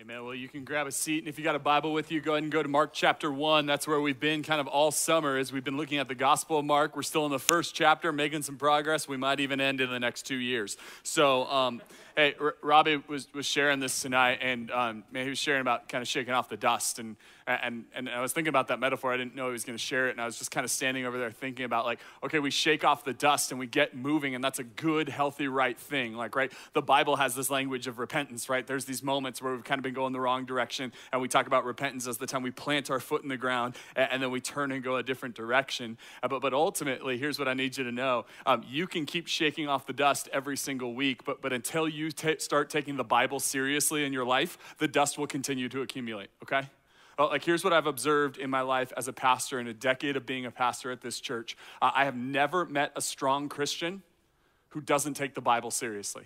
Amen. Well, you can grab a seat, and if you got a Bible with you, go ahead and go to Mark chapter 1. That's where we've been kind of all summer as we've been looking at the Gospel of Mark. We're still in the first chapter, making some progress. We might even end in the next two years. So, um, hey, R- Robbie was, was sharing this tonight, and um, man, he was sharing about kind of shaking off the dust. And and, and I was thinking about that metaphor. I didn't know he was going to share it. And I was just kind of standing over there thinking about, like, okay, we shake off the dust and we get moving, and that's a good, healthy, right thing. Like, right? The Bible has this language of repentance, right? There's these moments where we've kind of been going the wrong direction, and we talk about repentance as the time we plant our foot in the ground and, and then we turn and go a different direction. Uh, but, but ultimately, here's what I need you to know um, you can keep shaking off the dust every single week, but, but until you t- start taking the Bible seriously in your life, the dust will continue to accumulate, okay? Well, like, here's what I've observed in my life as a pastor in a decade of being a pastor at this church. Uh, I have never met a strong Christian who doesn't take the Bible seriously.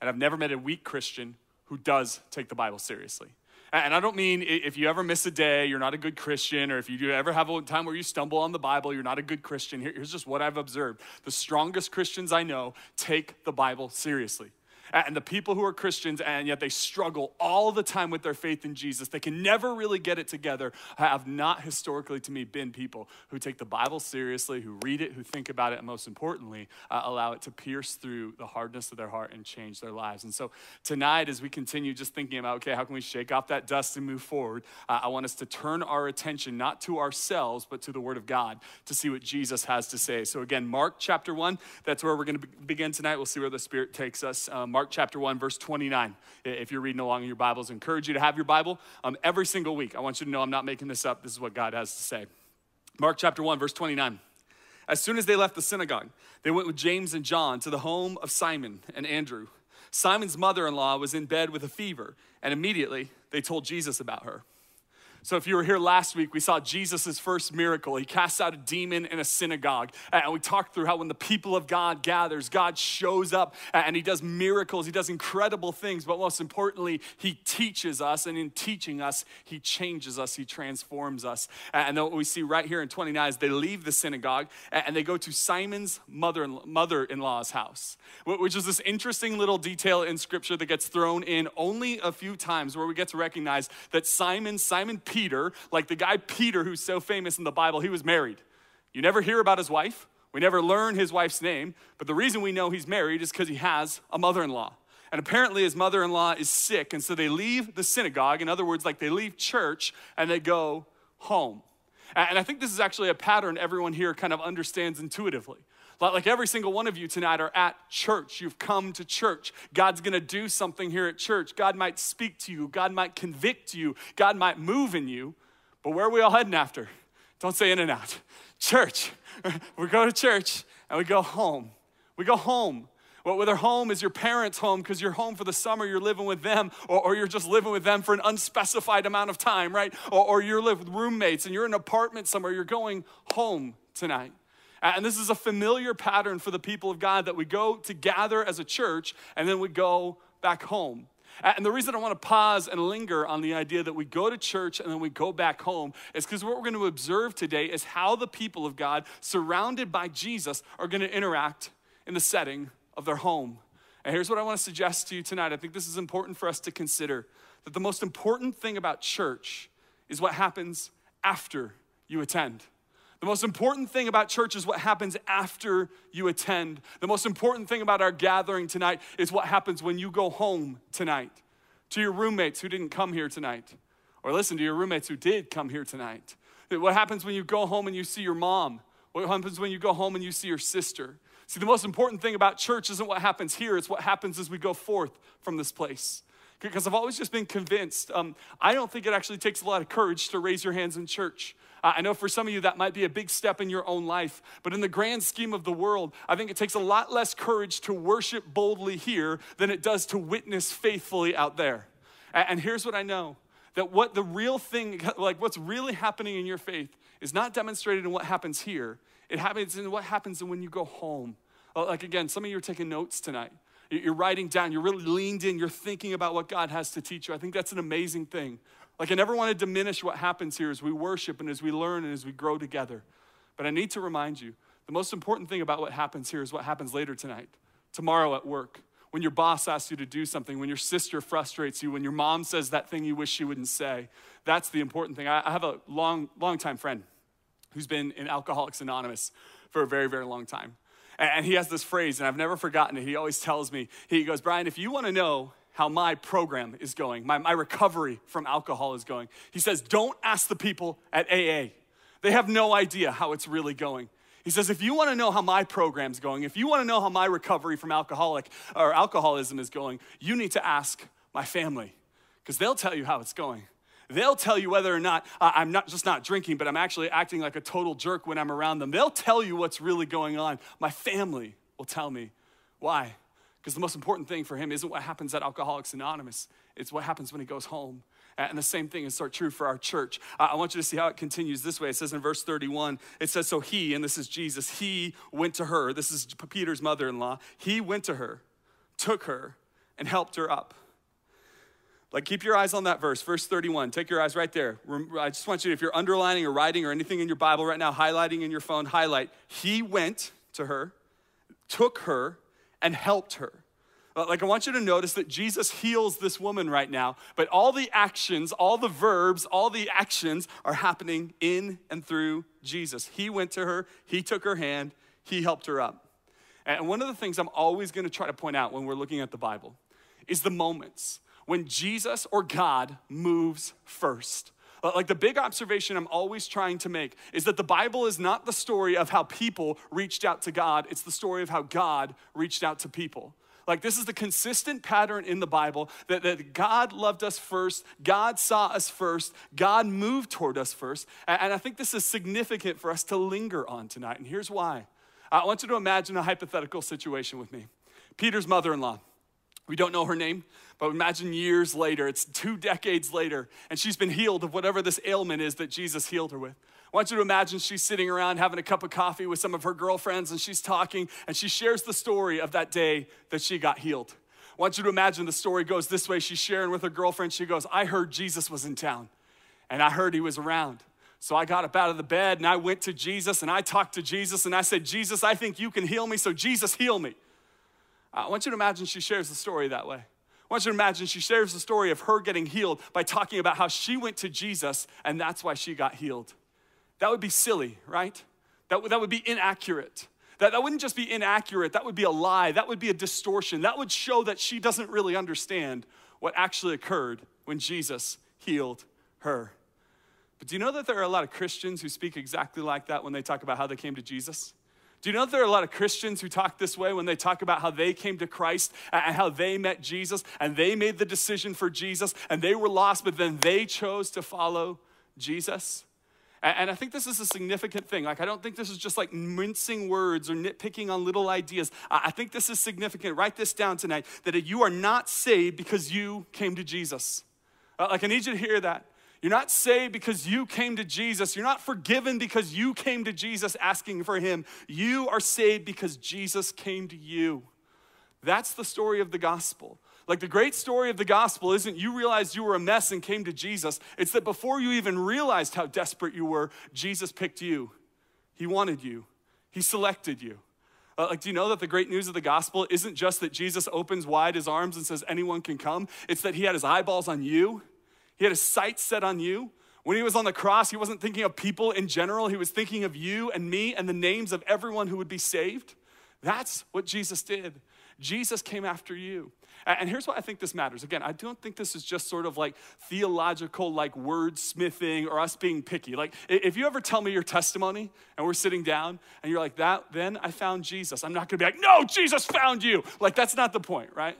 And I've never met a weak Christian who does take the Bible seriously. And I don't mean if you ever miss a day, you're not a good Christian, or if you ever have a time where you stumble on the Bible, you're not a good Christian. Here's just what I've observed the strongest Christians I know take the Bible seriously and the people who are Christians and yet they struggle all the time with their faith in Jesus, they can never really get it together, have not historically to me been people who take the Bible seriously, who read it, who think about it, and most importantly, uh, allow it to pierce through the hardness of their heart and change their lives. And so tonight, as we continue just thinking about, okay, how can we shake off that dust and move forward, uh, I want us to turn our attention not to ourselves, but to the Word of God to see what Jesus has to say. So again, Mark chapter 1, that's where we're going to begin tonight. We'll see where the Spirit takes us. Uh, Mark Mark chapter 1, verse 29. If you're reading along in your Bibles, I encourage you to have your Bible um, every single week. I want you to know I'm not making this up. This is what God has to say. Mark chapter 1, verse 29. As soon as they left the synagogue, they went with James and John to the home of Simon and Andrew. Simon's mother in law was in bed with a fever, and immediately they told Jesus about her. So, if you were here last week, we saw Jesus' first miracle. He casts out a demon in a synagogue. And we talked through how when the people of God gathers, God shows up and he does miracles, he does incredible things. But most importantly, he teaches us. And in teaching us, he changes us, he transforms us. And then what we see right here in 29 is they leave the synagogue and they go to Simon's mother in law's house, which is this interesting little detail in scripture that gets thrown in only a few times where we get to recognize that Simon, Simon Peter, like the guy Peter who's so famous in the Bible, he was married. You never hear about his wife. We never learn his wife's name, but the reason we know he's married is because he has a mother in law. And apparently, his mother in law is sick, and so they leave the synagogue. In other words, like they leave church and they go home. And I think this is actually a pattern everyone here kind of understands intuitively. Like every single one of you tonight are at church. You've come to church. God's going to do something here at church. God might speak to you. God might convict you. God might move in you. But where are we all heading after? Don't say in and out. Church. we go to church and we go home. We go home. Well, whether home is your parents' home because you're home for the summer, you're living with them, or, or, you're just living with them for an unspecified amount of time, right? Or, or you're living with roommates and you're in an apartment somewhere, you're going home tonight. And this is a familiar pattern for the people of God that we go to gather as a church and then we go back home. And the reason I want to pause and linger on the idea that we go to church and then we go back home is because what we're going to observe today is how the people of God, surrounded by Jesus, are going to interact in the setting of their home. And here's what I want to suggest to you tonight. I think this is important for us to consider that the most important thing about church is what happens after you attend. The most important thing about church is what happens after you attend. The most important thing about our gathering tonight is what happens when you go home tonight. To your roommates who didn't come here tonight, or listen to your roommates who did come here tonight. What happens when you go home and you see your mom? What happens when you go home and you see your sister? See, the most important thing about church isn't what happens here, it's what happens as we go forth from this place. Because I've always just been convinced, um, I don't think it actually takes a lot of courage to raise your hands in church. I know for some of you that might be a big step in your own life, but in the grand scheme of the world, I think it takes a lot less courage to worship boldly here than it does to witness faithfully out there. And here's what I know that what the real thing, like what's really happening in your faith, is not demonstrated in what happens here, it happens in what happens when you go home. Like again, some of you are taking notes tonight. You're writing down, you're really leaned in, you're thinking about what God has to teach you. I think that's an amazing thing. Like, I never want to diminish what happens here as we worship and as we learn and as we grow together. But I need to remind you the most important thing about what happens here is what happens later tonight, tomorrow at work, when your boss asks you to do something, when your sister frustrates you, when your mom says that thing you wish she wouldn't say. That's the important thing. I, have a long, long time friend who's been in Alcoholics Anonymous for a very, very long time. And he has this phrase, and I've never forgotten it. He always tells me, he goes, Brian, if you want to know how my program is going, my, my recovery from alcohol is going, he says, don't ask the people at AA. They have no idea how it's really going. He says, if you want to know how my program's going, if you want to know how my recovery from alcoholic or alcoholism is going, you need to ask my family because they'll tell you how it's going. They'll tell you whether or not uh, I'm not just not drinking, but I'm actually acting like a total jerk when I'm around them. They'll tell you what's really going on. My family will tell me. Why? Because the most important thing for him isn't what happens at Alcoholics Anonymous, it's what happens when he goes home. And the same thing is sort of true for our church. I want you to see how it continues this way. It says in verse 31, it says, So he, and this is Jesus, he went to her. This is Peter's mother in law. He went to her, took her, and helped her up. Like, keep your eyes on that verse, verse 31. Take your eyes right there. I just want you, if you're underlining or writing or anything in your Bible right now, highlighting in your phone, highlight. He went to her, took her, and helped her. Uh, like, I want you to notice that Jesus heals this woman right now, but all the actions, all the verbs, all the actions are happening in and through Jesus. He went to her, he took her hand, he helped her up. And one of the things I'm always gonna try to point out when we're looking at the Bible is the moments when Jesus or God moves first. Like the big observation I'm always trying to make is that the Bible is not the story of how people reached out to God, it's the story of how God reached out to people. Like, this is the consistent pattern in the Bible that, that God loved us first, God saw us first, God moved toward us first. And, and I think this is significant for us to linger on tonight. And here's why I want you to imagine a hypothetical situation with me. Peter's mother in law. We don't know her name, but imagine years later, it's two decades later, and she's been healed of whatever this ailment is that Jesus healed her with. I want you to imagine she's sitting around having a cup of coffee with some of her girlfriends and she's talking and she shares the story of that day that she got healed. I want you to imagine the story goes this way. She's sharing with her girlfriend. She goes, I heard Jesus was in town and I heard he was around. So I got up out of the bed and I went to Jesus and I talked to Jesus and I said, Jesus, I think you can heal me. So Jesus, heal me. I want you to imagine she shares the story that way. I want you to imagine she shares the story of her getting healed by talking about how she went to Jesus and that's why she got healed. That would be silly, right? That, that would be inaccurate. That, that wouldn't just be inaccurate, that would be a lie, that would be a distortion. That would show that she doesn't really understand what actually occurred when Jesus healed her. But do you know that there are a lot of Christians who speak exactly like that when they talk about how they came to Jesus? Do you know that there are a lot of Christians who talk this way when they talk about how they came to Christ and how they met Jesus and they made the decision for Jesus and they were lost, but then they chose to follow Jesus? And I think this is a significant thing. Like, I don't think this is just like mincing words or nitpicking on little ideas. I think this is significant. Write this down tonight that you are not saved because you came to Jesus. Uh, like, I need you to hear that. You're not saved because you came to Jesus. You're not forgiven because you came to Jesus asking for Him. You are saved because Jesus came to you. That's the story of the gospel. Like the great story of the gospel isn't you realized you were a mess and came to Jesus. It's that before you even realized how desperate you were, Jesus picked you. He wanted you, He selected you. Uh, like, do you know that the great news of the gospel isn't just that Jesus opens wide his arms and says anyone can come? It's that he had his eyeballs on you, he had his sights set on you. When he was on the cross, he wasn't thinking of people in general, he was thinking of you and me and the names of everyone who would be saved. That's what Jesus did. Jesus came after you. And here's why I think this matters. Again, I don't think this is just sort of like theological, like wordsmithing or us being picky. Like, if you ever tell me your testimony and we're sitting down and you're like, that, then I found Jesus. I'm not gonna be like, no, Jesus found you. Like, that's not the point, right?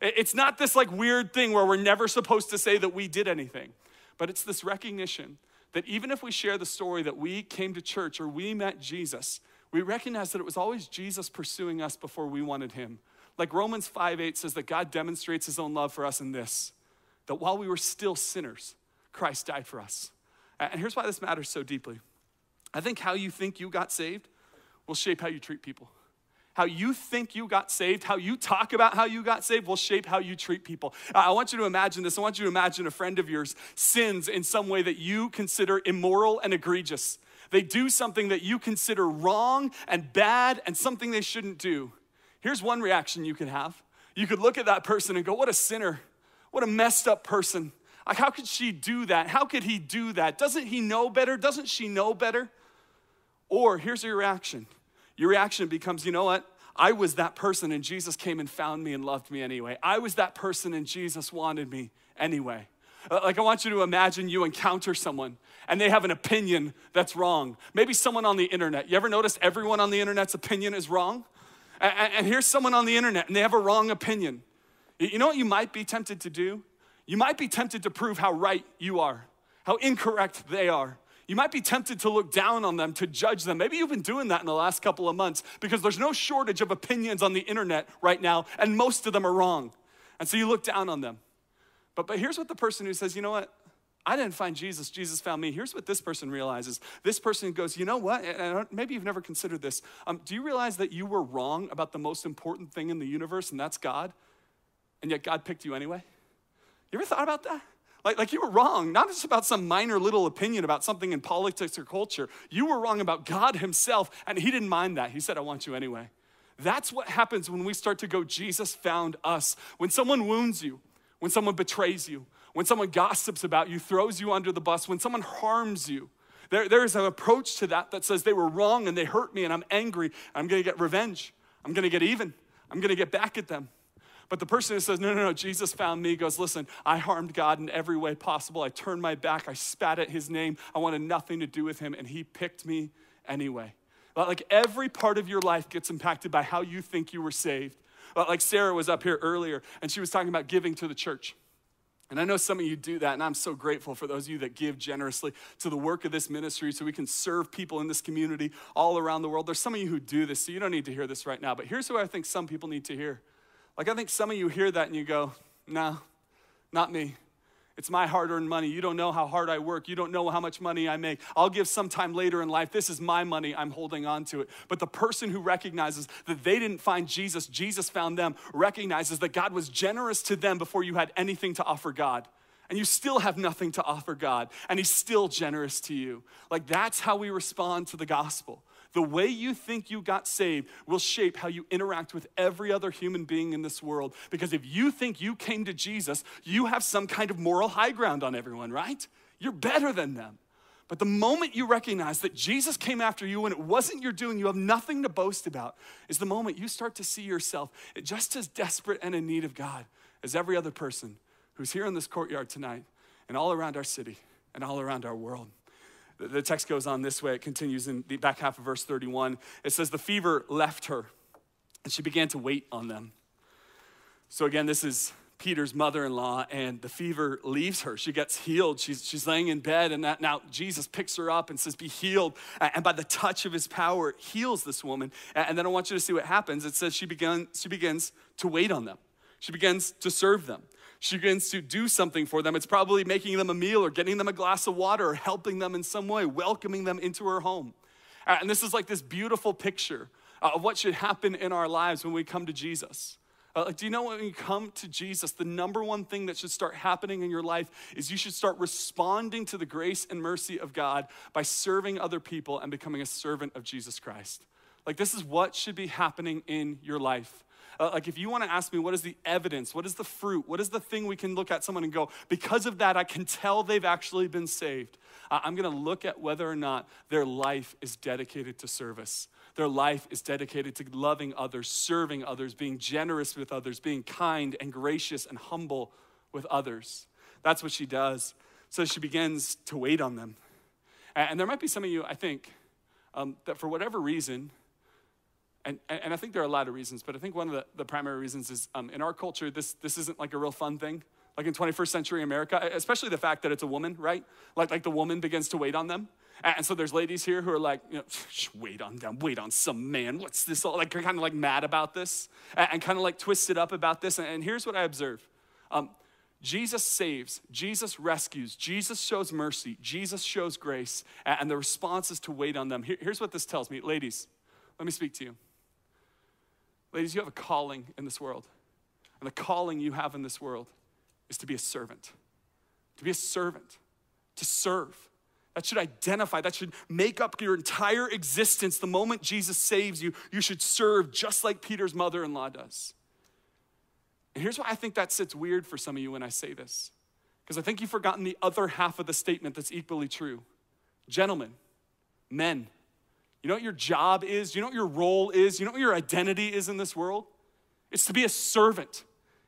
It's not this like weird thing where we're never supposed to say that we did anything, but it's this recognition that even if we share the story that we came to church or we met Jesus, we recognize that it was always Jesus pursuing us before we wanted him. Like Romans 5 8 says that God demonstrates his own love for us in this that while we were still sinners, Christ died for us. And here's why this matters so deeply. I think how you think you got saved will shape how you treat people. How you think you got saved, how you talk about how you got saved will shape how you treat people. I want you to imagine this. I want you to imagine a friend of yours sins in some way that you consider immoral and egregious. They do something that you consider wrong and bad and something they shouldn't do. Here's one reaction you can have You could look at that person and go, What a sinner. What a messed up person. Like, how could she do that? How could he do that? Doesn't he know better? Doesn't she know better? Or here's your reaction your reaction becomes, You know what? I was that person and Jesus came and found me and loved me anyway. I was that person and Jesus wanted me anyway. Uh, like, I want you to imagine you encounter someone and they have an opinion that's wrong. Maybe someone on the internet. You ever notice everyone on the internet's opinion is wrong? And, and here's someone on the internet and they have a wrong opinion. You know what you might be tempted to do? You might be tempted to prove how right you are, how incorrect they are. You might be tempted to look down on them, to judge them. Maybe you've been doing that in the last couple of months because there's no shortage of opinions on the internet right now, and most of them are wrong. And so you look down on them. But, but here's what the person who says, you know what? I didn't find Jesus, Jesus found me. Here's what this person realizes. This person goes, You know what? And maybe you've never considered this. Um, do you realize that you were wrong about the most important thing in the universe, and that's God? And yet God picked you anyway? You ever thought about that? Like, like you were wrong, not just about some minor little opinion about something in politics or culture. You were wrong about God Himself, and He didn't mind that. He said, I want you anyway. That's what happens when we start to go, Jesus found us. When someone wounds you, when someone betrays you, when someone gossips about you, throws you under the bus, when someone harms you. There, there's an approach to that that says they were wrong and they hurt me and I'm angry. I'm gonna get revenge. I'm gonna get even. I'm gonna get back at them. But the person who says, No, no, no, Jesus found me goes, Listen, I harmed God in every way possible. I turned my back. I spat at his name. I wanted nothing to do with him, and he picked me anyway. Like every part of your life gets impacted by how you think you were saved. Like Sarah was up here earlier, and she was talking about giving to the church. And I know some of you do that, and I'm so grateful for those of you that give generously to the work of this ministry so we can serve people in this community all around the world. There's some of you who do this, so you don't need to hear this right now. But here's what I think some people need to hear. Like, I think some of you hear that and you go, no, not me. It's my hard earned money. You don't know how hard I work. You don't know how much money I make. I'll give sometime later in life. This is my money. I'm holding on to it. But the person who recognizes that they didn't find Jesus, Jesus found them, recognizes that God was generous to them before you had anything to offer God and you still have nothing to offer God, and He's still generous to you. Like that's how we respond to the gospel. The way you think you got saved will shape how you interact with every other human being in this world. Because if you think you came to Jesus, you have some kind of moral high ground on everyone, right? You're better than them. But the moment you recognize that Jesus came after you and it wasn't your doing, you have nothing to boast about, is the moment you start to see yourself just as desperate and in need of God as every other person who's here in this courtyard tonight and all around our city and all around our world. The text goes on this way. It continues in the back half of verse 31. It says, The fever left her, and she began to wait on them. So, again, this is Peter's mother in law, and the fever leaves her. She gets healed. She's, she's laying in bed, and that, now Jesus picks her up and says, Be healed. And by the touch of his power, heals this woman. And then I want you to see what happens. It says she, began, she begins to wait on them, she begins to serve them she begins to do something for them. It's probably making them a meal or getting them a glass of water or helping them in some way, welcoming them into her home. Uh, and this is like this beautiful picture uh, of what should happen in our lives when we come to Jesus. Uh, like, do you know when you come to Jesus, the number one thing that should start happening in your life is you should start responding to the grace and mercy of God by serving other people and becoming a servant of Jesus Christ. Like, this is what should be happening in your life. Uh, like, if you want to ask me, what is the evidence? What is the fruit? What is the thing we can look at someone and go, because of that, I can tell they've actually been saved? Uh, I'm going to look at whether or not their life is dedicated to service. Their life is dedicated to loving others, serving others, being generous with others, being kind and gracious and humble with others. That's what she does. So she begins to wait on them. And there might be some of you, I think, um, that for whatever reason, and, and I think there are a lot of reasons, but I think one of the, the primary reasons is um, in our culture, this, this isn't like a real fun thing. Like in 21st century America, especially the fact that it's a woman, right? Like, like the woman begins to wait on them. And so there's ladies here who are like, you know, wait on them, wait on some man. What's this all? Like, kind of like mad about this and kind of like twisted up about this. And here's what I observe um, Jesus saves, Jesus rescues, Jesus shows mercy, Jesus shows grace. And the response is to wait on them. Here's what this tells me. Ladies, let me speak to you. Ladies, you have a calling in this world. And the calling you have in this world is to be a servant. To be a servant, to serve. That should identify, that should make up your entire existence. The moment Jesus saves you, you should serve just like Peter's mother in law does. And here's why I think that sits weird for some of you when I say this. Because I think you've forgotten the other half of the statement that's equally true. Gentlemen, men, you know what your job is? You know what your role is? You know what your identity is in this world? It's to be a servant,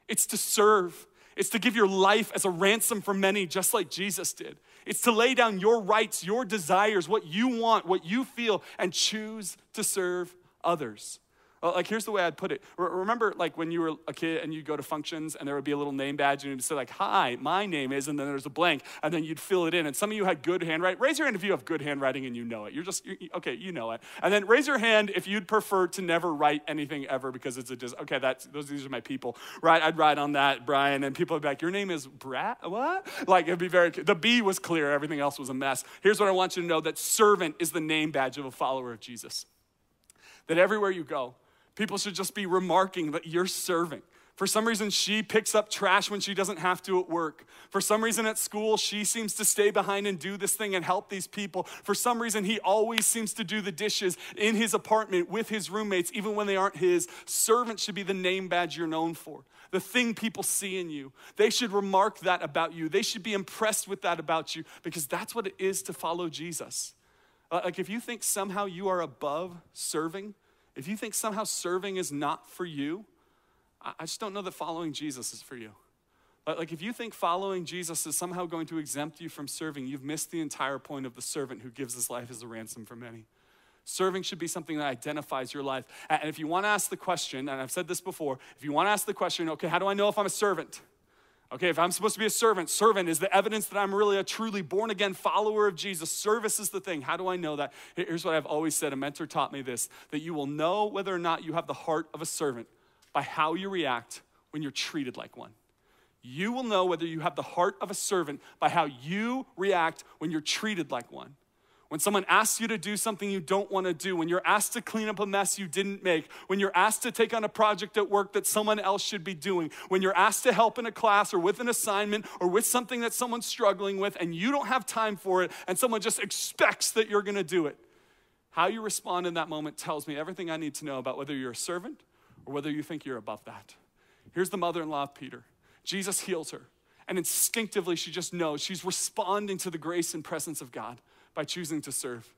it's to serve. It's to give your life as a ransom for many, just like Jesus did. It's to lay down your rights, your desires, what you want, what you feel, and choose to serve others. Uh, like, here's the way I'd put it. Remember, like, when you were a kid and you'd go to functions and there would be a little name badge and you'd say, like, hi, my name is, and then there's a blank, and then you'd fill it in. And some of you had good handwriting. Raise your hand if you have good handwriting and you know it. You're just, you're, okay, you know it. And then raise your hand if you'd prefer to never write anything ever because it's a just, okay, that's, those, these are my people, right? I'd write on that, Brian, and people would be like, your name is Brad? What? Like, it'd be very, the B was clear, everything else was a mess. Here's what I want you to know that servant is the name badge of a follower of Jesus. That everywhere you go, People should just be remarking that you're serving. For some reason, she picks up trash when she doesn't have to at work. For some reason, at school, she seems to stay behind and do this thing and help these people. For some reason, he always seems to do the dishes in his apartment with his roommates, even when they aren't his. Servant should be the name badge you're known for, the thing people see in you. They should remark that about you. They should be impressed with that about you because that's what it is to follow Jesus. Uh, like, if you think somehow you are above serving, if you think somehow serving is not for you, I just don't know that following Jesus is for you. Like, if you think following Jesus is somehow going to exempt you from serving, you've missed the entire point of the servant who gives his life as a ransom for many. Serving should be something that identifies your life. And if you want to ask the question, and I've said this before, if you want to ask the question, okay, how do I know if I'm a servant? Okay, if I'm supposed to be a servant, servant is the evidence that I'm really a truly born again follower of Jesus. Service is the thing. How do I know that? Here's what I've always said a mentor taught me this that you will know whether or not you have the heart of a servant by how you react when you're treated like one. You will know whether you have the heart of a servant by how you react when you're treated like one. When someone asks you to do something you don't want to do, when you're asked to clean up a mess you didn't make, when you're asked to take on a project at work that someone else should be doing, when you're asked to help in a class or with an assignment or with something that someone's struggling with and you don't have time for it and someone just expects that you're going to do it. How you respond in that moment tells me everything I need to know about whether you're a servant or whether you think you're above that. Here's the mother in law of Peter Jesus heals her, and instinctively she just knows she's responding to the grace and presence of God by choosing to serve.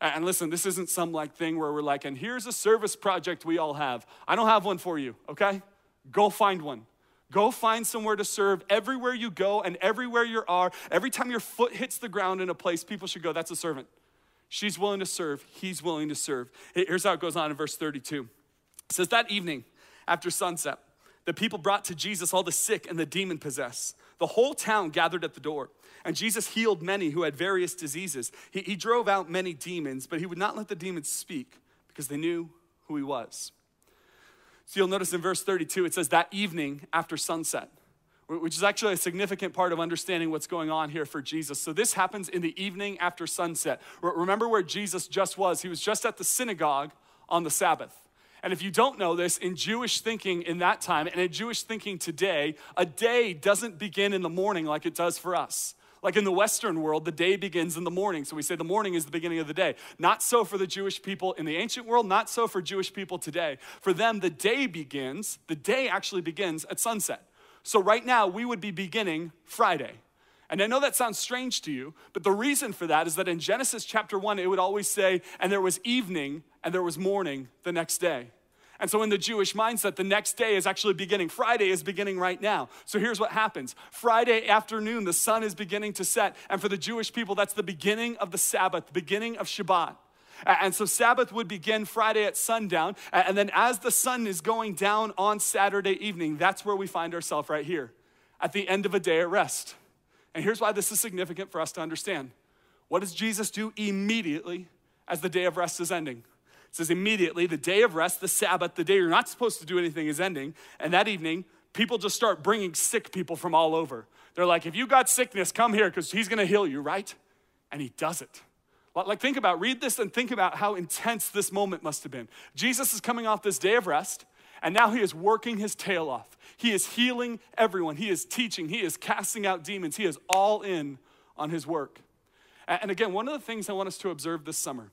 And listen, this isn't some like thing where we're like, and here's a service project we all have. I don't have one for you, okay? Go find one. Go find somewhere to serve. Everywhere you go and everywhere you are, every time your foot hits the ground in a place, people should go, that's a servant. She's willing to serve, he's willing to serve. Here's how it goes on in verse 32. It says, That evening, after sunset, the people brought to Jesus all the sick and the demon possessed. The whole town gathered at the door. And Jesus healed many who had various diseases. He, he drove out many demons, but he would not let the demons speak because they knew who he was. So you'll notice in verse 32, it says, That evening after sunset, which is actually a significant part of understanding what's going on here for Jesus. So this happens in the evening after sunset. Remember where Jesus just was? He was just at the synagogue on the Sabbath. And if you don't know this, in Jewish thinking in that time and in Jewish thinking today, a day doesn't begin in the morning like it does for us. Like in the Western world, the day begins in the morning. So we say the morning is the beginning of the day. Not so for the Jewish people in the ancient world, not so for Jewish people today. For them, the day begins, the day actually begins at sunset. So right now, we would be beginning Friday. And I know that sounds strange to you, but the reason for that is that in Genesis chapter 1, it would always say, and there was evening and there was morning the next day. And so, in the Jewish mindset, the next day is actually beginning. Friday is beginning right now. So, here's what happens Friday afternoon, the sun is beginning to set. And for the Jewish people, that's the beginning of the Sabbath, the beginning of Shabbat. And so, Sabbath would begin Friday at sundown. And then, as the sun is going down on Saturday evening, that's where we find ourselves right here at the end of a day at rest. And here's why this is significant for us to understand. What does Jesus do immediately as the day of rest is ending? It says, immediately, the day of rest, the Sabbath, the day you're not supposed to do anything is ending. And that evening, people just start bringing sick people from all over. They're like, if you got sickness, come here because he's going to heal you, right? And he does it. Like, think about, read this and think about how intense this moment must have been. Jesus is coming off this day of rest, and now he is working his tail off. He is healing everyone. He is teaching. He is casting out demons. He is all in on his work. And again, one of the things I want us to observe this summer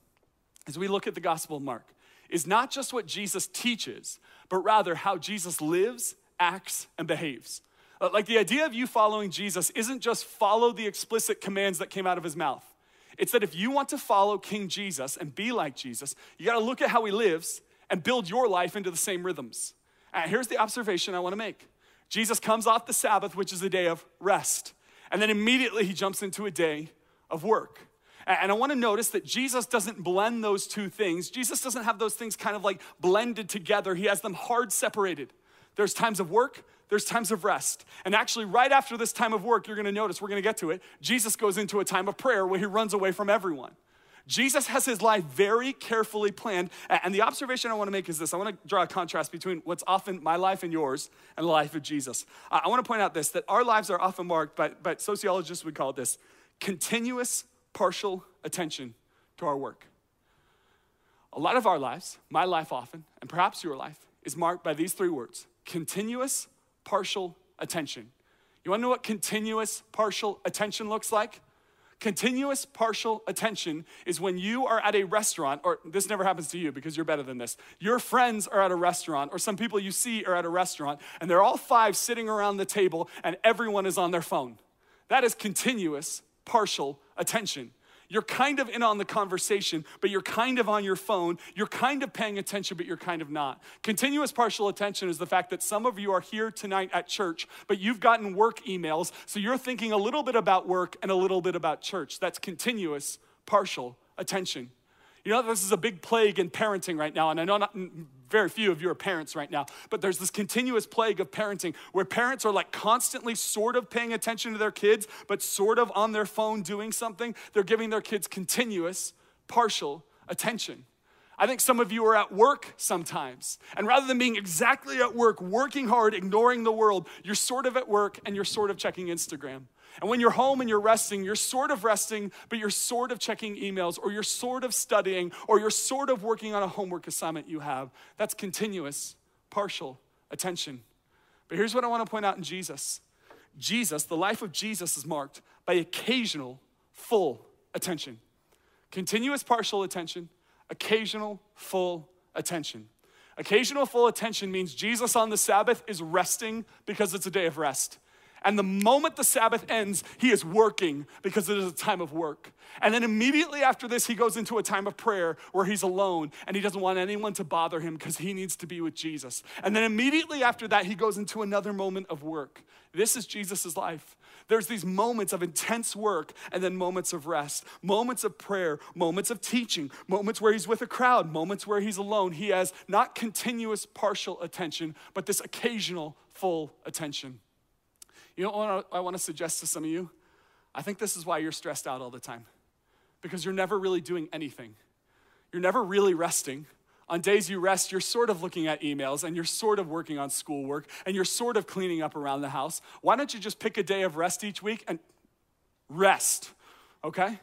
as we look at the Gospel of Mark is not just what Jesus teaches, but rather how Jesus lives acts, and behaves. Uh, like the idea of you following Jesus isn't just follow the explicit commands that came out of his mouth. It's that if you want to follow King Jesus and be like Jesus, you got to look at how he lives and build your life into the same rhythms. And here's the observation I want to make Jesus comes off the Sabbath, which is a day of rest, and then immediately he jumps into a day of work. And I want to notice that Jesus doesn't blend those two things. Jesus doesn't have those things kind of like blended together, he has them hard separated. There's times of work, there's times of rest. And actually, right after this time of work, you're gonna notice, we're gonna get to it, Jesus goes into a time of prayer where he runs away from everyone. Jesus has his life very carefully planned. And the observation I want to make is this I want to draw a contrast between what's often my life and yours and the life of Jesus. I want to point out this that our lives are often marked by, by sociologists would call it this continuous partial attention to our work. A lot of our lives, my life often, and perhaps your life, is marked by these three words continuous partial attention. You wanna know what continuous partial attention looks like? Continuous partial attention is when you are at a restaurant, or this never happens to you because you're better than this. Your friends are at a restaurant, or some people you see are at a restaurant, and they're all five sitting around the table, and everyone is on their phone. That is continuous partial attention. You're kind of in on the conversation, but you're kind of on your phone. You're kind of paying attention, but you're kind of not. Continuous partial attention is the fact that some of you are here tonight at church, but you've gotten work emails, so you're thinking a little bit about work and a little bit about church. That's continuous partial attention. You know, this is a big plague in parenting right now, and I know not, very few of you are parents right now, but there's this continuous plague of parenting where parents are like constantly sort of paying attention to their kids, but sort of on their phone doing something. They're giving their kids continuous, partial attention. I think some of you are at work sometimes. And rather than being exactly at work, working hard, ignoring the world, you're sort of at work and you're sort of checking Instagram. And when you're home and you're resting, you're sort of resting, but you're sort of checking emails, or you're sort of studying, or you're sort of working on a homework assignment you have. That's continuous, partial attention. But here's what I want to point out in Jesus Jesus, the life of Jesus is marked by occasional, full attention. Continuous, partial attention, occasional, full attention. Occasional full attention means Jesus on the Sabbath is resting because it's a day of rest. And the moment the Sabbath ends, he is working because it is a time of work. And then immediately after this, he goes into a time of prayer where he's alone and he doesn't want anyone to bother him because he needs to be with Jesus. And then immediately after that, he goes into another moment of work. This is Jesus' life. There's these moments of intense work and then moments of rest, moments of prayer, moments of teaching, moments where he's with a crowd, moments where he's alone. He has not continuous partial attention, but this occasional full attention. You know what I want to suggest to some of you? I think this is why you're stressed out all the time because you're never really doing anything. You're never really resting. On days you rest, you're sort of looking at emails and you're sort of working on schoolwork and you're sort of cleaning up around the house. Why don't you just pick a day of rest each week and rest, okay?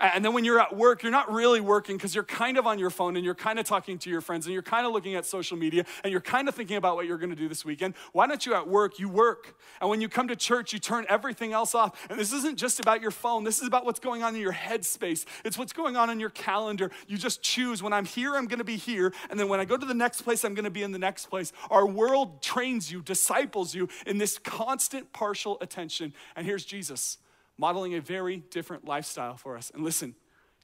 And then when you're at work, you're not really working because you're kind of on your phone and you're kind of talking to your friends and you're kind of looking at social media and you're kind of thinking about what you're going to do this weekend. Why don't you at work? You work. And when you come to church, you turn everything else off. And this isn't just about your phone, this is about what's going on in your headspace. It's what's going on in your calendar. You just choose when I'm here, I'm going to be here. And then when I go to the next place, I'm going to be in the next place. Our world trains you, disciples you in this constant partial attention. And here's Jesus modeling a very different lifestyle for us. And listen,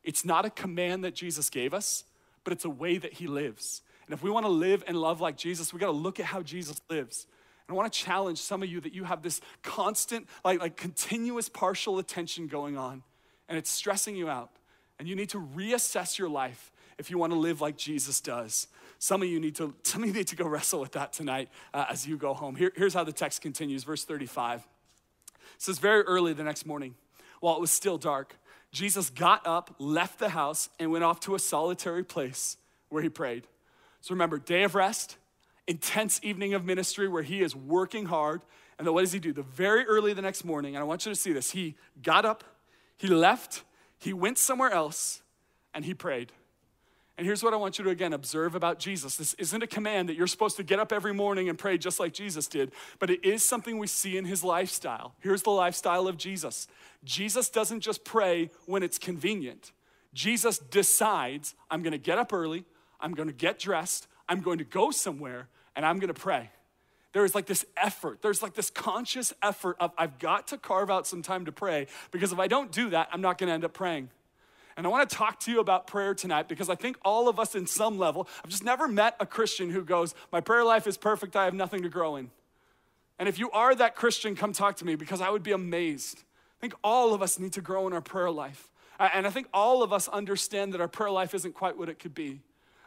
it's not a command that Jesus gave us, but it's a way that he lives. And if we want to live and love like Jesus, we got to look at how Jesus lives. And I want to challenge some of you that you have this constant, like, like continuous partial attention going on, and it's stressing you out. And you need to reassess your life if you want to live like Jesus does. Some of you need to, some of you need to go wrestle with that tonight uh, as you go home. Here, here's how the text continues, verse 35. It says, Very early the next morning, while it was still dark, Jesus got up, left the house, and went off to a solitary place where he prayed. So remember, day of rest, intense evening of ministry where he is working hard. And then what does he do? The very early the next morning, and I want you to see this, he got up, he left, he went somewhere else, and he prayed. And here's what I want you to again observe about Jesus. This isn't a command that you're supposed to get up every morning and pray just like Jesus did, but it is something we see in his lifestyle. Here's the lifestyle of Jesus Jesus doesn't just pray when it's convenient, Jesus decides, I'm gonna get up early, I'm gonna get dressed, I'm going to go somewhere, and I'm gonna pray. there is like this effort. There's like this conscious effort of I've got to carve out some time to pray because if I don't do that, I'm not to end up praying. And I want to talk to you about prayer tonight because I think all of us, in some level, I've just never met a Christian who goes, My prayer life is perfect, I have nothing to grow in. And if you are that Christian, come talk to me because I would be amazed. I think all of us need to grow in our prayer life. And I think all of us understand that our prayer life isn't quite what it could be.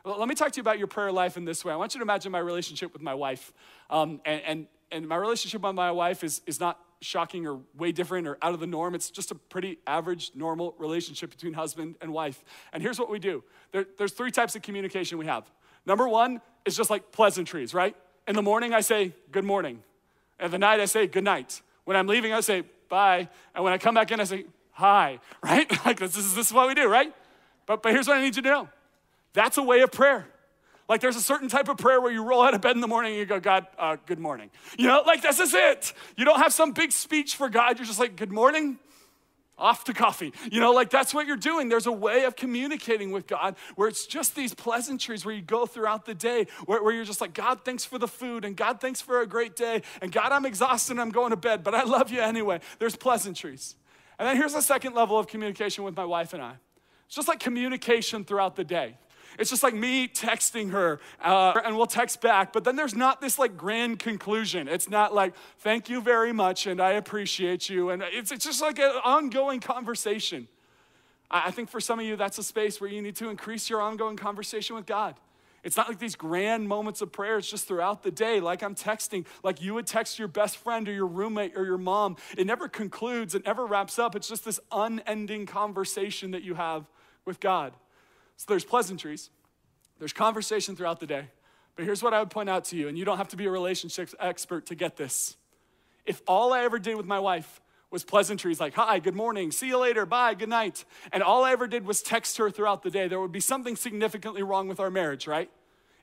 Let me talk to you about your prayer life in this way. I want you to imagine my relationship with my wife. Um, and, and, and my relationship with my wife is, is not shocking or way different or out of the norm. It's just a pretty average, normal relationship between husband and wife. And here's what we do there, there's three types of communication we have. Number one is just like pleasantries, right? In the morning, I say, good morning. At the night, I say, good night. When I'm leaving, I say, bye. And when I come back in, I say, hi, right? like this is, this is what we do, right? But, but here's what I need you to know that's a way of prayer. Like there's a certain type of prayer where you roll out of bed in the morning and you go, God, uh, good morning. You know, like this is it. You don't have some big speech for God. You're just like, good morning, off to coffee. You know, like that's what you're doing. There's a way of communicating with God where it's just these pleasantries where you go throughout the day where, where, you're just like, God, thanks for the food and God, thanks for a great day. And God, I'm exhausted and I'm going to bed, but I love you anyway. There's pleasantries. And then here's the second level of communication with my wife and I it's just like communication throughout the day. It's just like me texting her uh, and we'll text back, but then there's not this like grand conclusion. It's not like, thank you very much and I appreciate you. And it's, it's just like an ongoing conversation. I, I think for some of you, that's a space where you need to increase your ongoing conversation with God. It's not like these grand moments of prayer. It's just throughout the day, like I'm texting, like you would text your best friend or your roommate or your mom. It never concludes, it never wraps up. It's just this unending conversation that you have with God. So there's pleasantries, there's conversation throughout the day. But here's what I would point out to you, and you don't have to be a relationships expert to get this. If all I ever did with my wife was pleasantries like, hi, good morning, see you later, bye, good night, and all I ever did was text her throughout the day, there would be something significantly wrong with our marriage, right?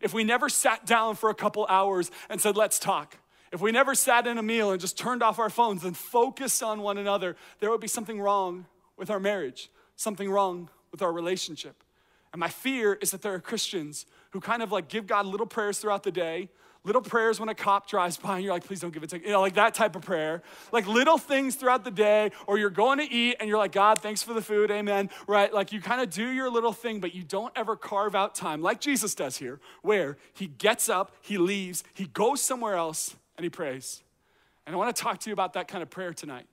If we never sat down for a couple hours and said, let's talk, if we never sat in a meal and just turned off our phones and focused on one another, there would be something wrong with our marriage, something wrong with our relationship. And my fear is that there are Christians who kind of like give God little prayers throughout the day, little prayers when a cop drives by and you're like, please don't give it to, you know, like that type of prayer. Like little things throughout the day, or you're going to eat and you're like, God, thanks for the food, amen, right? Like you kind of do your little thing, but you don't ever carve out time, like Jesus does here, where he gets up, he leaves, he goes somewhere else, and he prays. And I want to talk to you about that kind of prayer tonight.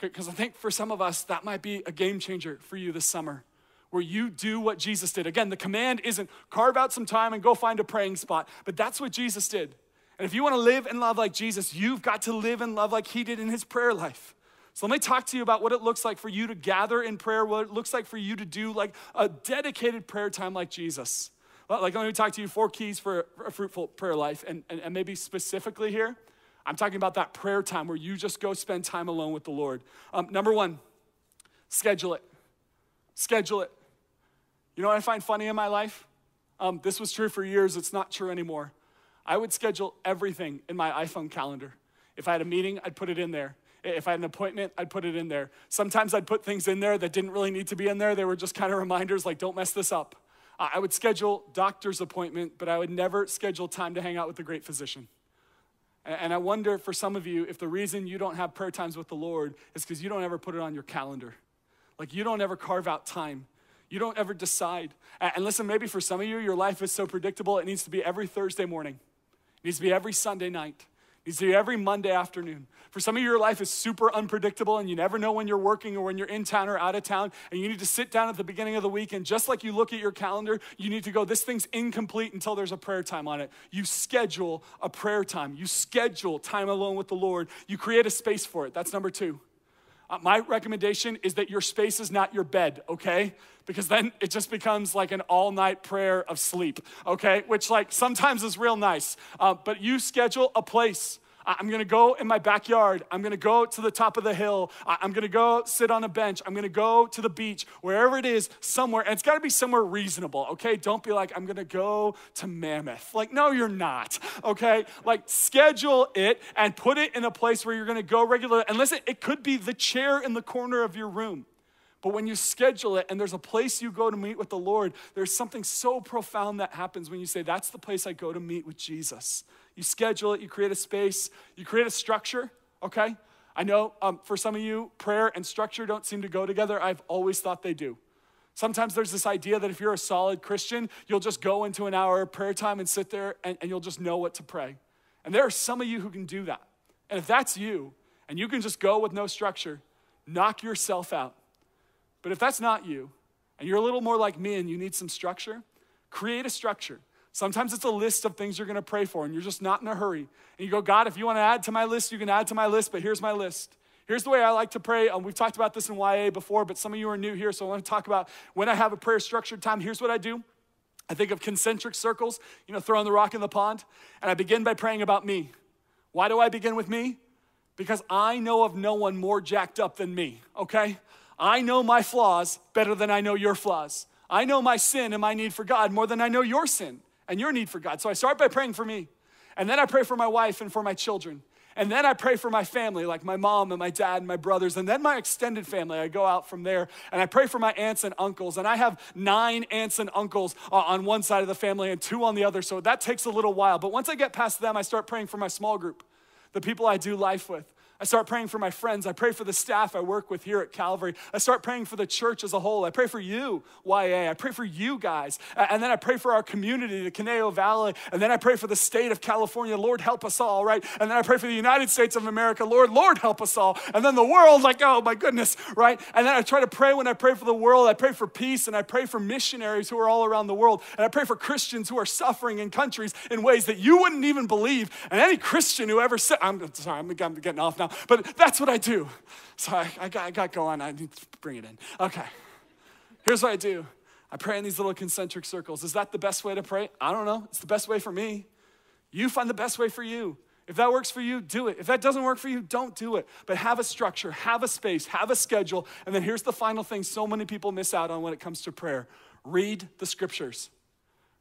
Because I think for some of us, that might be a game changer for you this summer where you do what Jesus did. Again, the command isn't carve out some time and go find a praying spot, but that's what Jesus did. And if you want to live and love like Jesus, you've got to live and love like he did in his prayer life. So let me talk to you about what it looks like for you to gather in prayer, what it looks like for you to do like a dedicated prayer time like Jesus. Like, let me talk to you four keys for a fruitful prayer life. And, and, and maybe specifically here, I'm talking about that prayer time where you just go spend time alone with the Lord. Um, number one, schedule it. Schedule it. You know what I find funny in my life? Um, this was true for years, it's not true anymore. I would schedule everything in my iPhone calendar. If I had a meeting, I'd put it in there. If I had an appointment, I'd put it in there. Sometimes I'd put things in there that didn't really need to be in there. They were just kind of reminders like, don't mess this up. I would schedule doctor's appointment, but I would never schedule time to hang out with the great physician. And I wonder for some of you if the reason you don't have prayer times with the Lord is because you don't ever put it on your calendar. Like you don't ever carve out time you don't ever decide. And listen, maybe for some of you, your life is so predictable, it needs to be every Thursday morning, it needs to be every Sunday night. It needs to be every Monday afternoon. For some of you, your life is super unpredictable and you never know when you're working or when you're in town or out of town. And you need to sit down at the beginning of the week and just like you look at your calendar, you need to go, this thing's incomplete until there's a prayer time on it. You schedule a prayer time. You schedule time alone with the Lord. You create a space for it. That's number two. Uh, my recommendation is that your space is not your bed, okay? because then it just becomes like an all night prayer of sleep, okay? Which, like, sometimes is real nice. Uh, but you schedule a place. I'm gonna go in my backyard. I'm gonna go to the top of the hill. I'm gonna go sit on a bench. I'm gonna go to the beach, wherever it is, somewhere. And it's gotta be somewhere reasonable, okay? Don't be like, I'm gonna go to Mammoth. Like, no, you're not, okay? Like, schedule it and put it in a place where you're gonna go regularly. And listen, it could be the chair in the corner of your room. But when you schedule it and there's a place you go to meet with the Lord, there's something so profound that happens when you say, That's the place I go to meet with Jesus. You schedule it, you create a space, you create a structure, okay? I know um, for some of you, prayer and structure don't seem to go together. I've always thought they do. Sometimes there's this idea that if you're a solid Christian, you'll just go into an hour of prayer time and sit there and, and you'll just know what to pray. And there are some of you who can do that. And if that's you, and you can just go with no structure, knock yourself out. But if that's not you, and you're a little more like me and you need some structure, create a structure. Sometimes it's a list of things you're gonna pray for, and you're just not in a hurry. And you go, God, if you wanna add to my list, you can add to my list, but here's my list. Here's the way I like to pray. Um, we've talked about this in YA before, but some of you are new here, so I wanna talk about when I have a prayer structured time. Here's what I do I think of concentric circles, you know, throwing the rock in the pond, and I begin by praying about me. Why do I begin with me? Because I know of no one more jacked up than me, okay? I know my flaws better than I know your flaws. I know my sin and my need for God more than I know your sin and your need for God. So I start by praying for me. And then I pray for my wife and for my children. And then I pray for my family, like my mom and my dad and my brothers, and then my extended family. I go out from there and I pray for my aunts and uncles. And I have nine aunts and uncles uh, on one side of the family and two on the other. So that takes a little while. But once I get past them, I start praying for my small group, the people I do life with. I start praying for my friends. I pray for the staff I work with here at Calvary. I start praying for the church as a whole. I pray for you, YA. I pray for you guys. And then I pray for our community, the Conejo Valley. And then I pray for the state of California. Lord, help us all, right? And then I pray for the United States of America. Lord, Lord, help us all. And then the world, like, oh my goodness, right? And then I try to pray when I pray for the world. I pray for peace and I pray for missionaries who are all around the world. And I pray for Christians who are suffering in countries in ways that you wouldn't even believe. And any Christian who ever said, I'm sorry, I'm getting off now. But that's what I do. So I, I, got, I got going. I need to bring it in. Okay. Here's what I do I pray in these little concentric circles. Is that the best way to pray? I don't know. It's the best way for me. You find the best way for you. If that works for you, do it. If that doesn't work for you, don't do it. But have a structure, have a space, have a schedule. And then here's the final thing so many people miss out on when it comes to prayer read the scriptures.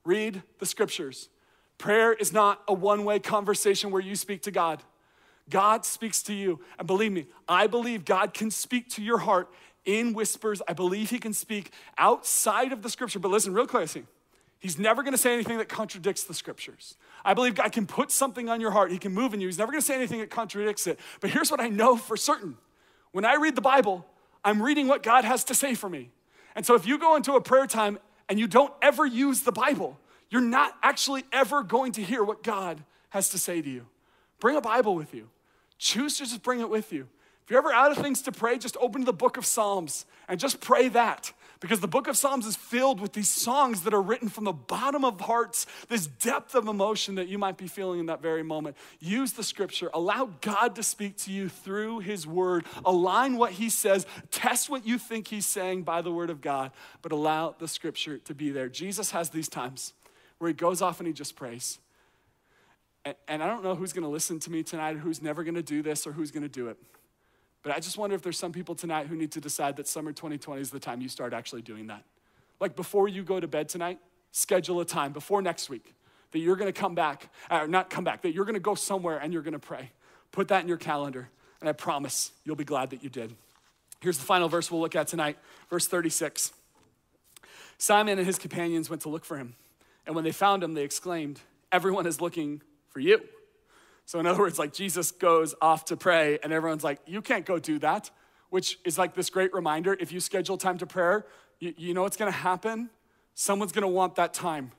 Read the scriptures. Prayer is not a one way conversation where you speak to God. God speaks to you. And believe me, I believe God can speak to your heart in whispers. I believe He can speak outside of the scripture. But listen, real closely. He's never gonna say anything that contradicts the scriptures. I believe God can put something on your heart, He can move in you. He's never gonna say anything that contradicts it. But here's what I know for certain when I read the Bible, I'm reading what God has to say for me. And so if you go into a prayer time and you don't ever use the Bible, you're not actually ever going to hear what God has to say to you. Bring a Bible with you. Choose to just bring it with you. If you're ever out of things to pray, just open the book of Psalms and just pray that. Because the book of Psalms is filled with these songs that are written from the bottom of hearts, this depth of emotion that you might be feeling in that very moment. Use the scripture. Allow God to speak to you through his word. Align what he says. Test what you think he's saying by the word of God, but allow the scripture to be there. Jesus has these times where he goes off and he just prays. And, I don't know who's going to listen to me tonight, or who's never going to do this, or who's going to do it. But I just wonder if there's some people tonight who need to decide that summer 2020 is the time you start actually doing that. Like before you go to bed tonight, schedule a time before next week that you're going to come back, or not come back, that you're going to go somewhere and you're going to pray. Put that in your calendar, and I promise you'll be glad that you did. Here's the final verse we'll look at tonight, verse 36. Simon and his companions went to look for him, and when they found him, they exclaimed, Everyone is looking for you. So, in other words, like Jesus goes off to pray, and everyone's like, You can't go do that, which is like this great reminder. If you schedule time to prayer, you, you know what's gonna happen? Someone's gonna want that time.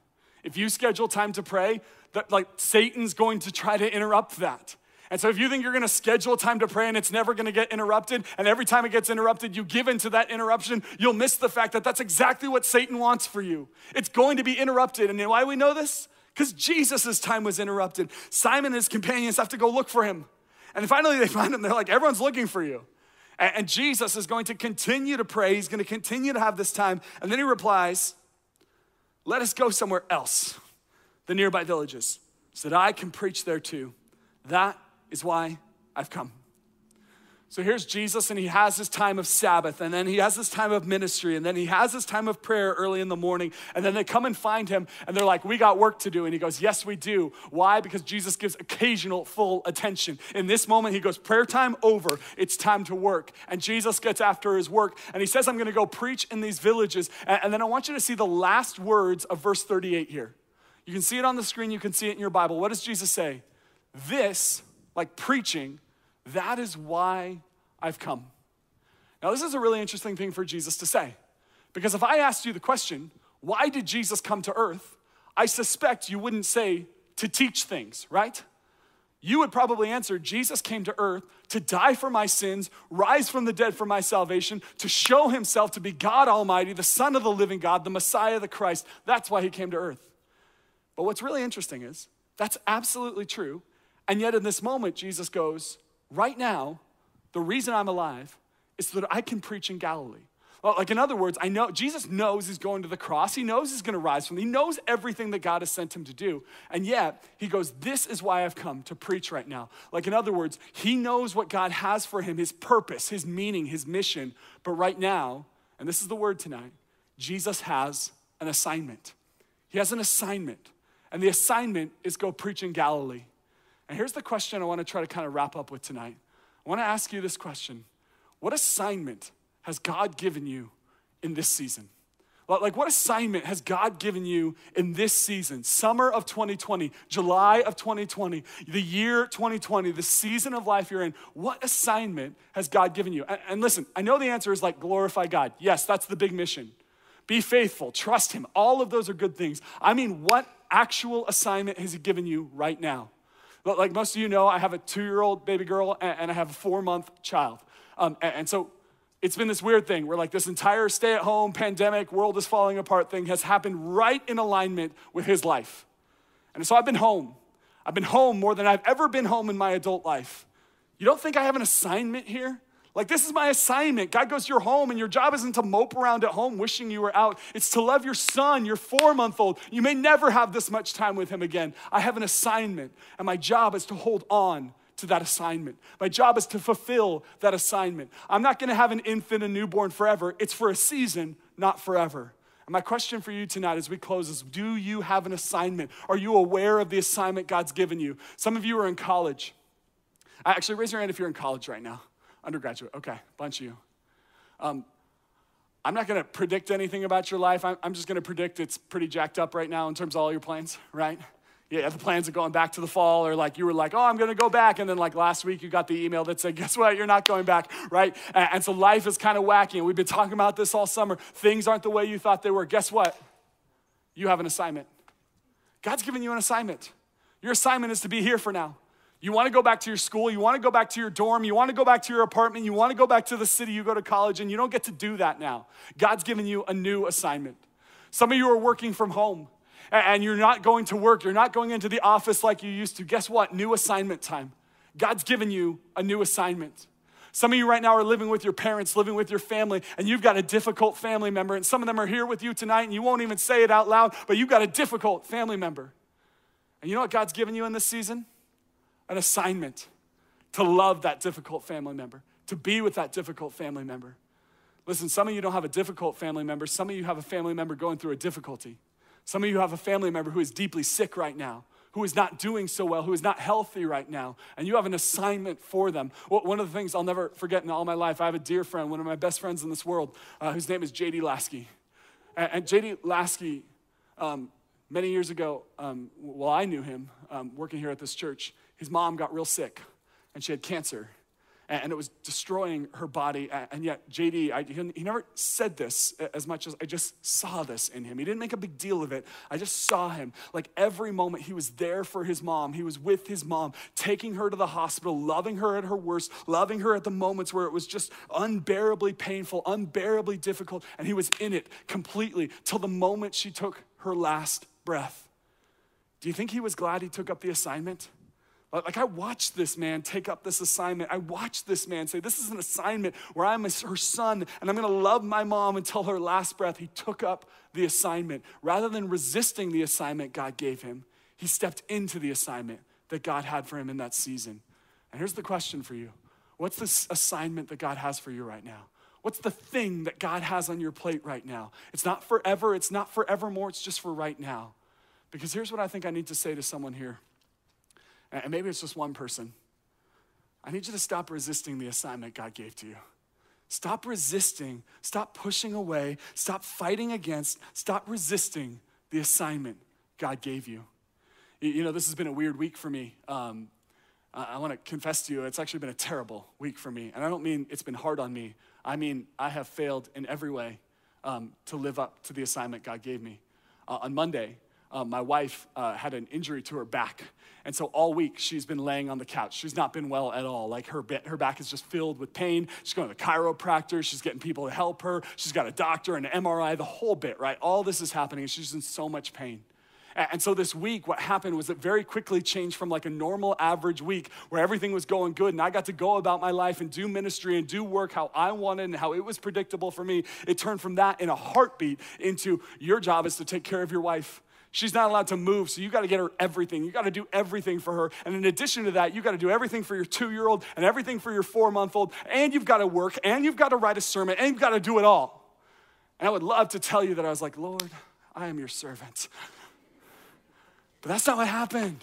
If you schedule time to pray, that like Satan's going to try to interrupt that. And so if you think you're gonna schedule time to pray and it's never gonna get interrupted, and every time it gets interrupted, you give into that interruption, you'll miss the fact that that's exactly what Satan wants for you. It's going to be interrupted. And why we know this? Because Jesus' time was interrupted. Simon and his companions have to go look for him. And finally, they find him. They're like, everyone's looking for you. And Jesus is going to continue to pray. He's going to continue to have this time. And then he replies, Let us go somewhere else, the nearby villages, so that I can preach there too. That is why I've come. So here's Jesus, and he has his time of Sabbath, and then he has his time of ministry, and then he has his time of prayer early in the morning. And then they come and find him, and they're like, We got work to do. And he goes, Yes, we do. Why? Because Jesus gives occasional full attention. In this moment, he goes, Prayer time over. It's time to work. And Jesus gets after his work, and he says, I'm going to go preach in these villages. And then I want you to see the last words of verse 38 here. You can see it on the screen, you can see it in your Bible. What does Jesus say? This, like preaching, that is why I've come. Now, this is a really interesting thing for Jesus to say. Because if I asked you the question, why did Jesus come to earth? I suspect you wouldn't say to teach things, right? You would probably answer Jesus came to earth to die for my sins, rise from the dead for my salvation, to show himself to be God Almighty, the Son of the living God, the Messiah, the Christ. That's why he came to earth. But what's really interesting is that's absolutely true. And yet, in this moment, Jesus goes, Right now, the reason I'm alive is so that I can preach in Galilee. Well, like in other words, I know Jesus knows he's going to the cross. He knows he's going to rise from. He knows everything that God has sent him to do. And yet, he goes, "This is why I've come to preach right now." Like in other words, he knows what God has for him, his purpose, his meaning, his mission. But right now, and this is the word tonight, Jesus has an assignment. He has an assignment. And the assignment is go preach in Galilee. And here's the question I want to try to kind of wrap up with tonight. I want to ask you this question What assignment has God given you in this season? Like, what assignment has God given you in this season? Summer of 2020, July of 2020, the year 2020, the season of life you're in. What assignment has God given you? And, and listen, I know the answer is like glorify God. Yes, that's the big mission. Be faithful, trust Him. All of those are good things. I mean, what actual assignment has He given you right now? Like most of you know, I have a two year old baby girl and I have a four month child. Um, and so it's been this weird thing where like this entire stay at home pandemic, world is falling apart thing has happened right in alignment with his life. And so I've been home. I've been home more than I've ever been home in my adult life. You don't think I have an assignment here? Like, this is my assignment. God goes, to your home, and your job isn't to mope around at home wishing you were out. It's to love your son, your four month old. You may never have this much time with him again. I have an assignment, and my job is to hold on to that assignment. My job is to fulfill that assignment. I'm not gonna have an infant, and newborn forever. It's for a season, not forever. And my question for you tonight as we close is Do you have an assignment? Are you aware of the assignment God's given you? Some of you are in college. Uh, actually, raise your hand if you're in college right now. Undergraduate, okay, bunch of you. Um, I'm not gonna predict anything about your life. I'm, I'm just gonna predict it's pretty jacked up right now in terms of all your plans, right? Yeah, the plans of going back to the fall, or like you were like, oh, I'm gonna go back. And then like last week, you got the email that said, guess what? You're not going back, right? And, and so life is kind of wacky. And we've been talking about this all summer. Things aren't the way you thought they were. Guess what? You have an assignment. God's given you an assignment. Your assignment is to be here for now. You want to go back to your school, you want to go back to your dorm, you want to go back to your apartment, you want to go back to the city you go to college, and you don't get to do that now. God's given you a new assignment. Some of you are working from home and you're not going to work, you're not going into the office like you used to. Guess what? New assignment time. God's given you a new assignment. Some of you right now are living with your parents, living with your family, and you've got a difficult family member, and some of them are here with you tonight, and you won't even say it out loud, but you've got a difficult family member. And you know what God's given you in this season? An assignment to love that difficult family member, to be with that difficult family member. Listen, some of you don't have a difficult family member. Some of you have a family member going through a difficulty. Some of you have a family member who is deeply sick right now, who is not doing so well, who is not healthy right now, and you have an assignment for them. One of the things I'll never forget in all my life, I have a dear friend, one of my best friends in this world, uh, whose name is JD Lasky. And, JD Lasky, um, many years ago, um, I knew him um, working here at this church his mom got real sick and she had cancer and it was destroying her body. And yet, JD, I, he never said this as much as I just saw this in him. He didn't make a big deal of it. I just saw him. Like every moment, he was there for his mom. He was with his mom, taking her to the hospital, loving her at her worst, loving her at the moments where it was just unbearably painful, unbearably difficult. And he was in it completely till the moment she took her last breath. Do you think he was glad he took up the assignment? Uh, like, I watched this man take up this assignment. I watched this man say, This is an assignment where I'm her son and I'm gonna love my mom until her last breath. He took up the assignment. Rather than resisting the assignment God gave him, he stepped into the assignment that God had for him in that season. And here's the question for you What's this assignment that God has for you right now? What's the thing that God has on your plate right now? It's not forever, it's not forevermore, it's just for right now. Because here's what I think I need to say to someone here, and maybe it's just one person. I need you to stop resisting the assignment God gave to you. Stop resisting, stop pushing away, stop fighting against, stop resisting the assignment God gave you. You know, this has been a weird week for me. Um, I want to confess to you, it's actually been a terrible week for me. And I don't mean it's been hard on me, I mean, I have failed in every way um, to live up to the assignment God gave me. Uh, on Monday, uh, my wife uh, had an injury to her back. And so all week she's been laying on the couch. She's not been well at all. Like her, her back is just filled with pain. She's going to the chiropractor. She's getting people to help her. She's got a doctor and an MRI, the whole bit, right? All this is happening. She's in so much pain. And so this week, what happened was it very quickly changed from like a normal average week where everything was going good and I got to go about my life and do ministry and do work how I wanted and how it was predictable for me. It turned from that in a heartbeat into your job is to take care of your wife. She's not allowed to move, so you got to get her everything. You got to do everything for her. And in addition to that, you got to do everything for your two year old and everything for your four month old. And you've got to work and you've got to write a sermon and you've got to do it all. And I would love to tell you that I was like, Lord, I am your servant. But that's not what happened.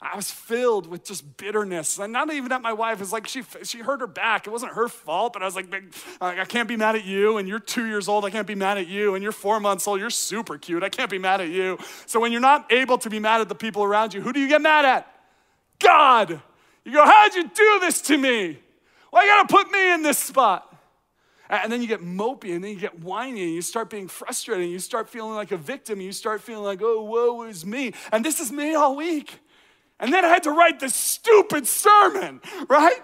I was filled with just bitterness. And not even at my wife. It's like she, she hurt her back. It wasn't her fault, but I was like, I can't be mad at you. And you're two years old. I can't be mad at you. And you're four months old. You're super cute. I can't be mad at you. So when you're not able to be mad at the people around you, who do you get mad at? God. You go, How'd you do this to me? Why you gotta put me in this spot? And then you get mopey and then you get whiny and you start being frustrated and you start feeling like a victim and you start feeling like, oh, woe is me. And this is me all week. And then I had to write this stupid sermon, right?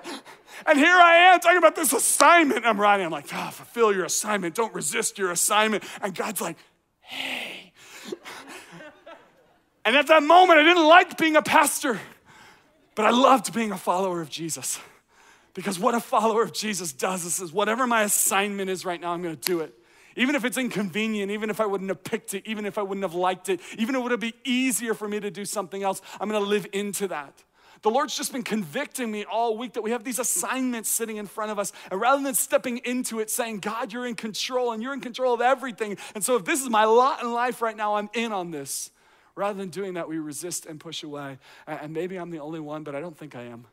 And here I am talking about this assignment I'm writing. I'm like, oh, fulfill your assignment. Don't resist your assignment. And God's like, hey. and at that moment, I didn't like being a pastor, but I loved being a follower of Jesus. Because what a follower of Jesus does is, is whatever my assignment is right now, I'm gonna do it. Even if it's inconvenient, even if I wouldn't have picked it, even if I wouldn't have liked it, even if it would be easier for me to do something else, I'm gonna live into that. The Lord's just been convicting me all week that we have these assignments sitting in front of us. And rather than stepping into it saying, God, you're in control and you're in control of everything. And so if this is my lot in life right now, I'm in on this. Rather than doing that, we resist and push away. And maybe I'm the only one, but I don't think I am.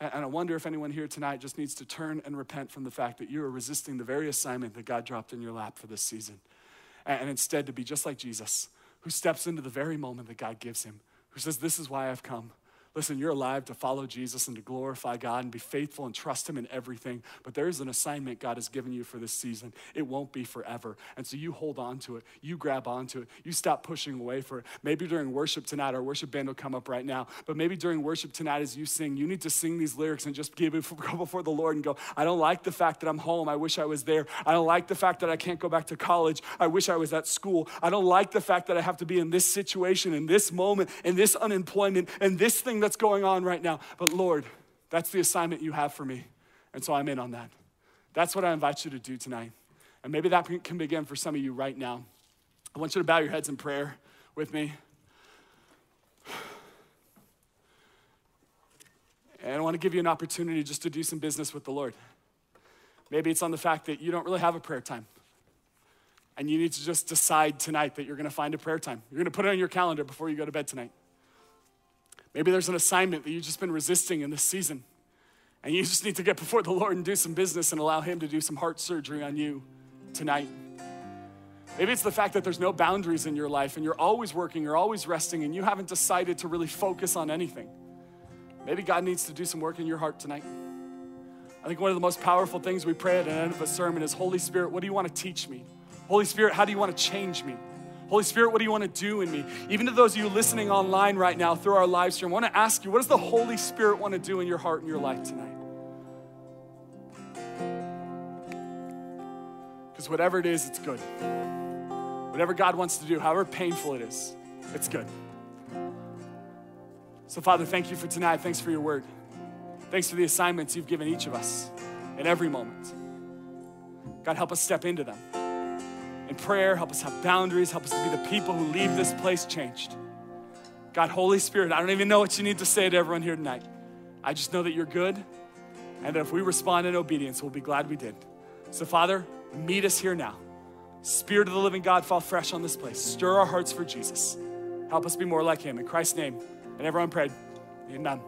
And I wonder if anyone here tonight just needs to turn and repent from the fact that you are resisting the very assignment that God dropped in your lap for this season. And instead to be just like Jesus, who steps into the very moment that God gives him, who says, This is why I've come. Listen, you're alive to follow Jesus and to glorify God and be faithful and trust Him in everything. But there is an assignment God has given you for this season. It won't be forever. And so you hold on to it. You grab onto it. You stop pushing away for it. Maybe during worship tonight, our worship band will come up right now. But maybe during worship tonight, as you sing, you need to sing these lyrics and just give it, go before the Lord and go, I don't like the fact that I'm home. I wish I was there. I don't like the fact that I can't go back to college. I wish I was at school. I don't like the fact that I have to be in this situation, in this moment, in this unemployment, and this thing that that's going on right now. But Lord, that's the assignment you have for me. And so I'm in on that. That's what I invite you to do tonight. And maybe that can begin for some of you right now. I want you to bow your heads in prayer with me. And I want to give you an opportunity just to do some business with the Lord. Maybe it's on the fact that you don't really have a prayer time. And you need to just decide tonight that you're going to find a prayer time. You're going to put it on your calendar before you go to bed tonight. Maybe there's an assignment that you've just been resisting in this season. And you just need to get before the Lord and do some business and allow Him to do some heart surgery on you tonight. Maybe it's the fact that there's no boundaries in your life and you're always working, you're always resting, and you haven't decided to really focus on anything. Maybe God needs to do some work in your heart tonight. I think one of the most powerful things we pray at the end of a sermon is Holy Spirit, what do you want to teach me? Holy Spirit, how do you want to change me? Holy Spirit, what do you want to do in me? Even to those of you listening online right now through our live stream, I want to ask you, what does the Holy Spirit want to do in your heart and your life tonight? Because whatever it is, it's good. Whatever God wants to do, however painful it is, it's good. So, Father, thank you for tonight. Thanks for your word. Thanks for the assignments you've given each of us in every moment. God, help us step into them in prayer, help us have boundaries, help us to be the people who leave this place changed. God, Holy Spirit, I don't even know what you need to say to everyone here tonight. I just know that you're good And that if we respond in obedience, we'll be glad we did. So, Father, meet us here now. Spirit of the living God, fall fresh on this place. Stir our hearts for Jesus. Help us be more like him. In Christ's name. And everyone prayed, Amen.